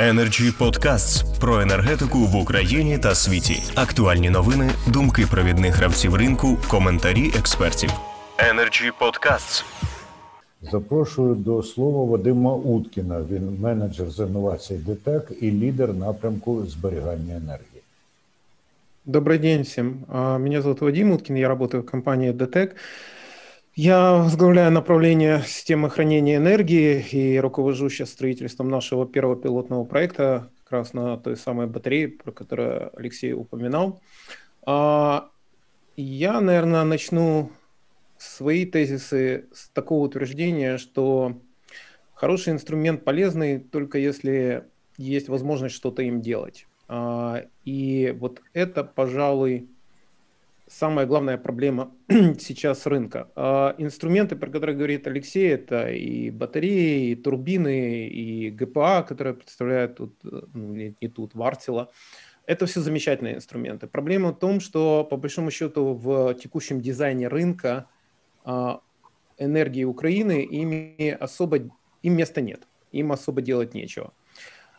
Energy Podcasts про енергетику в Україні та світі. Актуальні новини, думки провідних гравців ринку, коментарі експертів. Energy Podcasts. Запрошую до слова Вадима Уткіна. Він менеджер з інновацій ДТЕК і лідер напрямку зберігання енергії. Добрый день всем. А, Меня зовут Вадим Уткин, я работаю в компании DTEC. Я возглавляю направление системы хранения энергии и руковожу сейчас строительством нашего первого пилотного проекта, как раз на той самой батарее, про которую Алексей упоминал. А, Я, наверное, начну свои тезисы с такого утверждения, что хороший инструмент полезный только если есть возможность что-то им делать. А, И вот это, пожалуй, самая главная проблема сейчас рынка. А инструменты, про которые говорит Алексей, это и батареи, и турбины, и ГПА, которые представляют тут, э, ну, не, не тут, Вартила. Это все замечательные инструменты. Проблема в том, что по большому счету в текущем дизайне рынка а, энергии Украины ими особо им места нет, им особо делать нечего.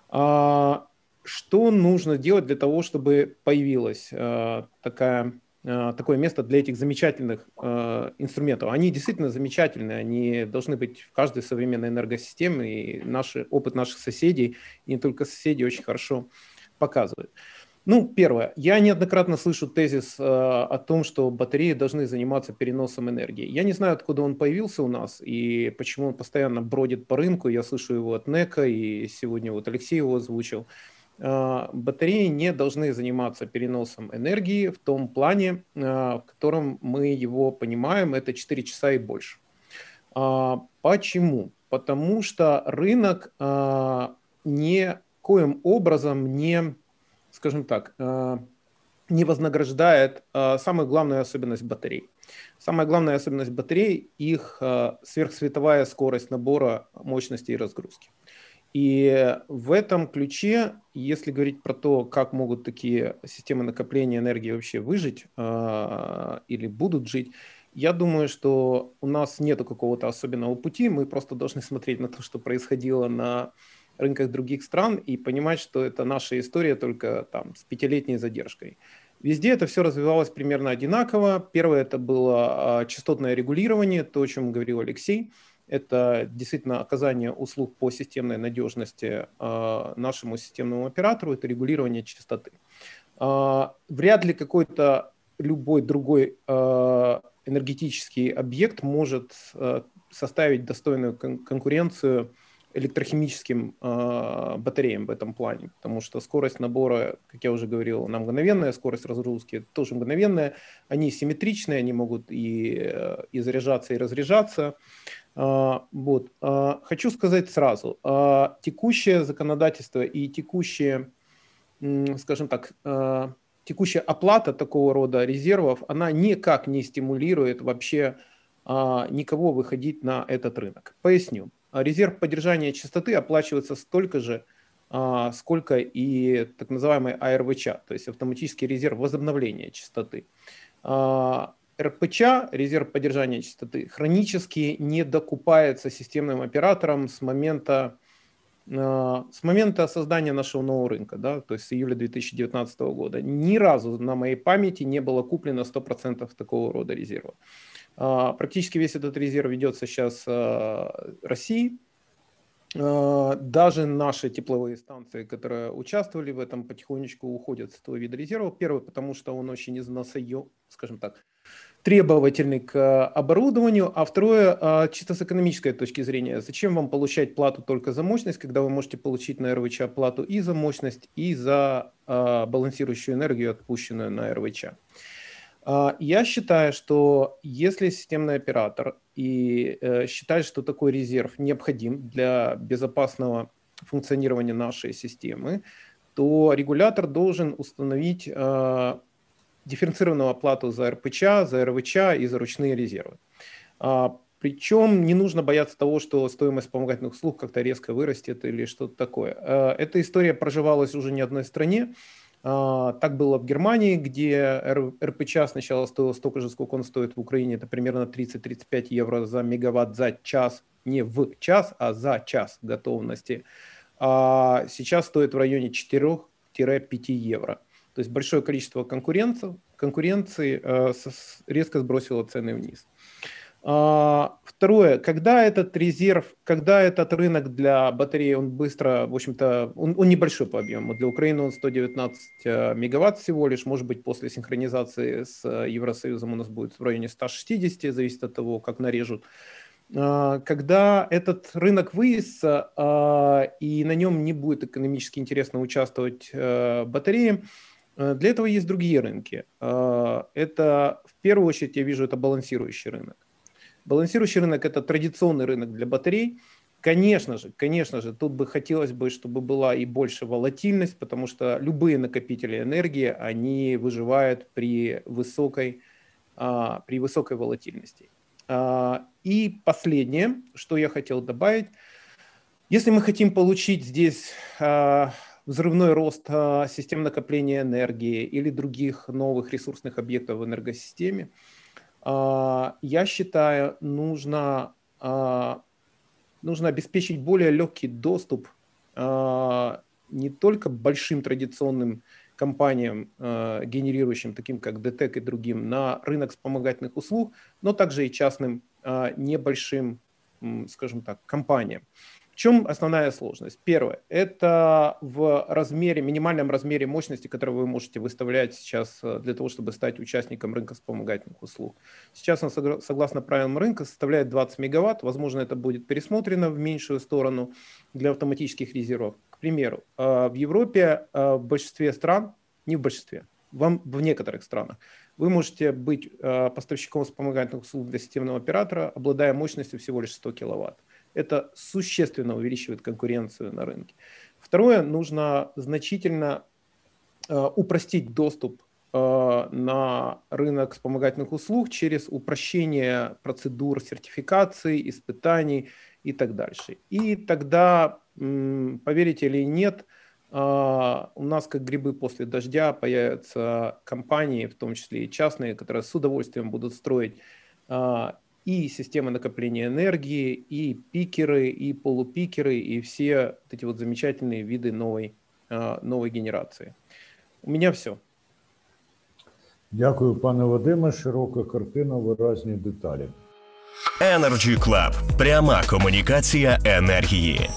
А, что нужно делать для того, чтобы появилась а, такая Э, такое место для этих замечательных э, инструментов. Они действительно замечательные, они должны быть в каждой современной энергосистеме, и наши, опыт наших соседей, и не только соседей, очень хорошо показывает. Ну, первое. Я неоднократно слышу тезис э, о том, что батареи должны заниматься переносом энергии. Я не знаю, откуда он появился у нас и почему он постоянно бродит по рынку. Я слышу его от НЕКа, и сегодня вот Алексей его озвучил. А, батареи не должны заниматься переносом энергии в том плане, а, в котором мы его понимаем, это 4 часа и больше. А, почему? Потому что рынок никоим образом не, скажем так, не вознаграждает самую главную особенность батарей. Самая главная особенность батарей – их сверхсветовая скорость набора мощности и разгрузки. И в этом ключе, если говорить про то, как могут такие системы накопления энергии вообще выжить э, или будут жить, я думаю, что у нас нет какого-то особенного пути, мы просто должны смотреть на то, что происходило на рынках других стран и понимать, что это наша история только там с пятилетней задержкой. Везде это все развивалось примерно одинаково. Первое это было частотное регулирование, то, о чем говорил Алексей это действительно оказание услуг по системной надежности э, нашему системному оператору, это регулирование частоты. Э, вряд ли какой-то любой другой э, энергетический объект может составить достойную кон- конкуренцию электрохимическим э, батареям в этом плане, потому что скорость набора, как я уже говорил, она мгновенная, скорость разгрузки тоже мгновенная, они симметричные, они могут и, и заряжаться, и разряжаться. А, вот. А, хочу сказать сразу, а, текущее законодательство и текущее, скажем так, текущая оплата такого рода резервов, она никак не стимулирует вообще никого выходить на этот рынок. Поясню. Резерв поддержания частоты оплачивается столько же, сколько и так называемый АРВЧ, то есть автоматический резерв возобновления частоты. РПЧ, резерв поддержания частоты, хронически не докупается системным оператором с момента, с момента создания нашего нового рынка, да, то есть с июля 2019 года. Ни разу на моей памяти не было куплено 100% такого рода резерва. А, практически весь этот резерв ведется сейчас э, Россией, а, даже наши тепловые станции, которые участвовали в этом, потихонечку уходят с этого вида резерва. Первый, потому что он очень износоем, скажем так, требовательный к э, оборудованию, а второе, а, чисто с экономической точки зрения, зачем вам получать плату только за мощность, когда вы можете получить на РВЧ плату и за мощность, и за а, балансирующую энергию, отпущенную на РВЧ. Я считаю, что если системный оператор и э, считает, что такой резерв необходим для безопасного функционирования нашей системы, то регулятор должен установить дифференцированную оплату за РПЧ, за РВЧ и за ручные резервы. А, причем не нужно бояться того, что стоимость вспомогательных услуг как-то резко вырастет или что-то такое. А, эта история проживалась уже не одной стране. А, так было в Германии, где РПЧ сначала стоил столько же, сколько он стоит в Украине. Это примерно 30-35 евро за мегаватт за час. Не в час, а за час готовности. а сейчас стоит в районе 4-5 евро. То есть большое количество конкуренции, конкуренции резко сбросило цены вниз. А, второе, когда этот резерв, когда этот рынок для батареи, он быстро, в общем-то, он, он небольшой по объему. Для Украины он 119 э, мегаватт всего лишь. Может быть, после синхронизации с э, Евросоюзом у нас будет в районе 160, зависит от того, как нарежут. А, когда этот рынок выявится, а, и на нем не будет экономически интересно участвовать э, батареи, для этого есть другие рынки. Это, в первую очередь, я вижу, это балансирующий рынок. Балансирующий рынок – это традиционный рынок для батарей. Конечно же, конечно же, тут бы хотелось бы, чтобы была и больше волатильность, потому что любые накопители энергии, они выживают при высокой, а, при высокой волатильности. А, и последнее, что я хотел добавить. Если мы хотим получить здесь а, взрывной рост а, систем накопления энергии или других новых ресурсных объектов в энергосистеме, а, я считаю, нужно, а, нужно обеспечить более легкий доступ не только большим традиционным компаниям, генерирующим, таким как ДТЭК и другим, на рынок вспомогательных услуг, но также и частным небольшим, скажем так, компаниям чем основная сложность? Первое, это в размере, минимальном размере мощности, который вы можете выставлять сейчас э, для того, чтобы стать участником рынка вспомогательных услуг. Сейчас он, согласно правилам рынка, составляет 20 мегаватт. Возможно, это будет пересмотрено в меньшую сторону для автоматических резервов. К примеру, э, в Европе э, в большинстве стран, не в большинстве, вам в некоторых странах, вы можете быть поставщиком вспомогательных услуг для системного оператора, обладая мощностью всего лишь 100 киловатт. Это существенно увеличивает конкуренцию на рынке. Второе, нужно значительно э, упростить доступ э, на рынок вспомогательных услуг через упрощение процедур сертификации, испытаний и так дальше. И тогда, поверите или нет, э, у нас, как грибы после дождя, появятся компании, в том числе и частные, которые с удовольствием будут строить и системы накопления энергии, и пикеры, и полупикеры, и все вот эти вот замечательные виды новой, а, новой генерации. У меня все. Дякую, пане Вадиме. Широка картина, виразні деталі. Energy Club. пряма комунікація енергії.